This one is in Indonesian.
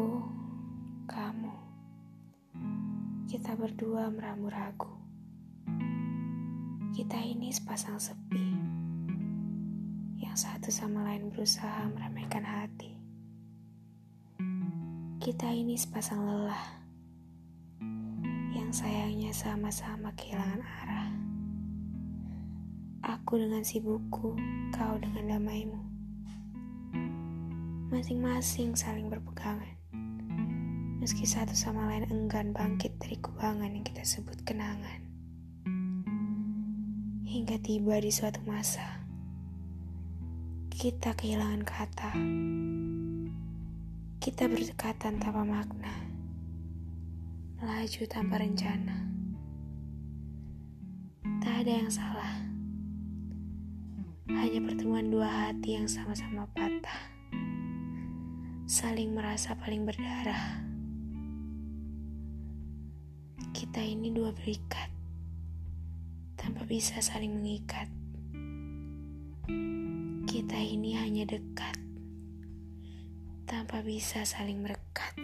aku, kamu. Kita berdua meramu ragu. Kita ini sepasang sepi. Yang satu sama lain berusaha meramaikan hati. Kita ini sepasang lelah. Yang sayangnya sama-sama kehilangan arah. Aku dengan sibukku, kau dengan damaimu masing-masing saling berpegangan meski satu sama lain enggan bangkit dari kubangan yang kita sebut kenangan. Hingga tiba di suatu masa, kita kehilangan kata. Kita berdekatan tanpa makna, melaju tanpa rencana. Tak ada yang salah, hanya pertemuan dua hati yang sama-sama patah, saling merasa paling berdarah kita ini dua berikat, tanpa bisa saling mengikat. Kita ini hanya dekat, tanpa bisa saling merekat.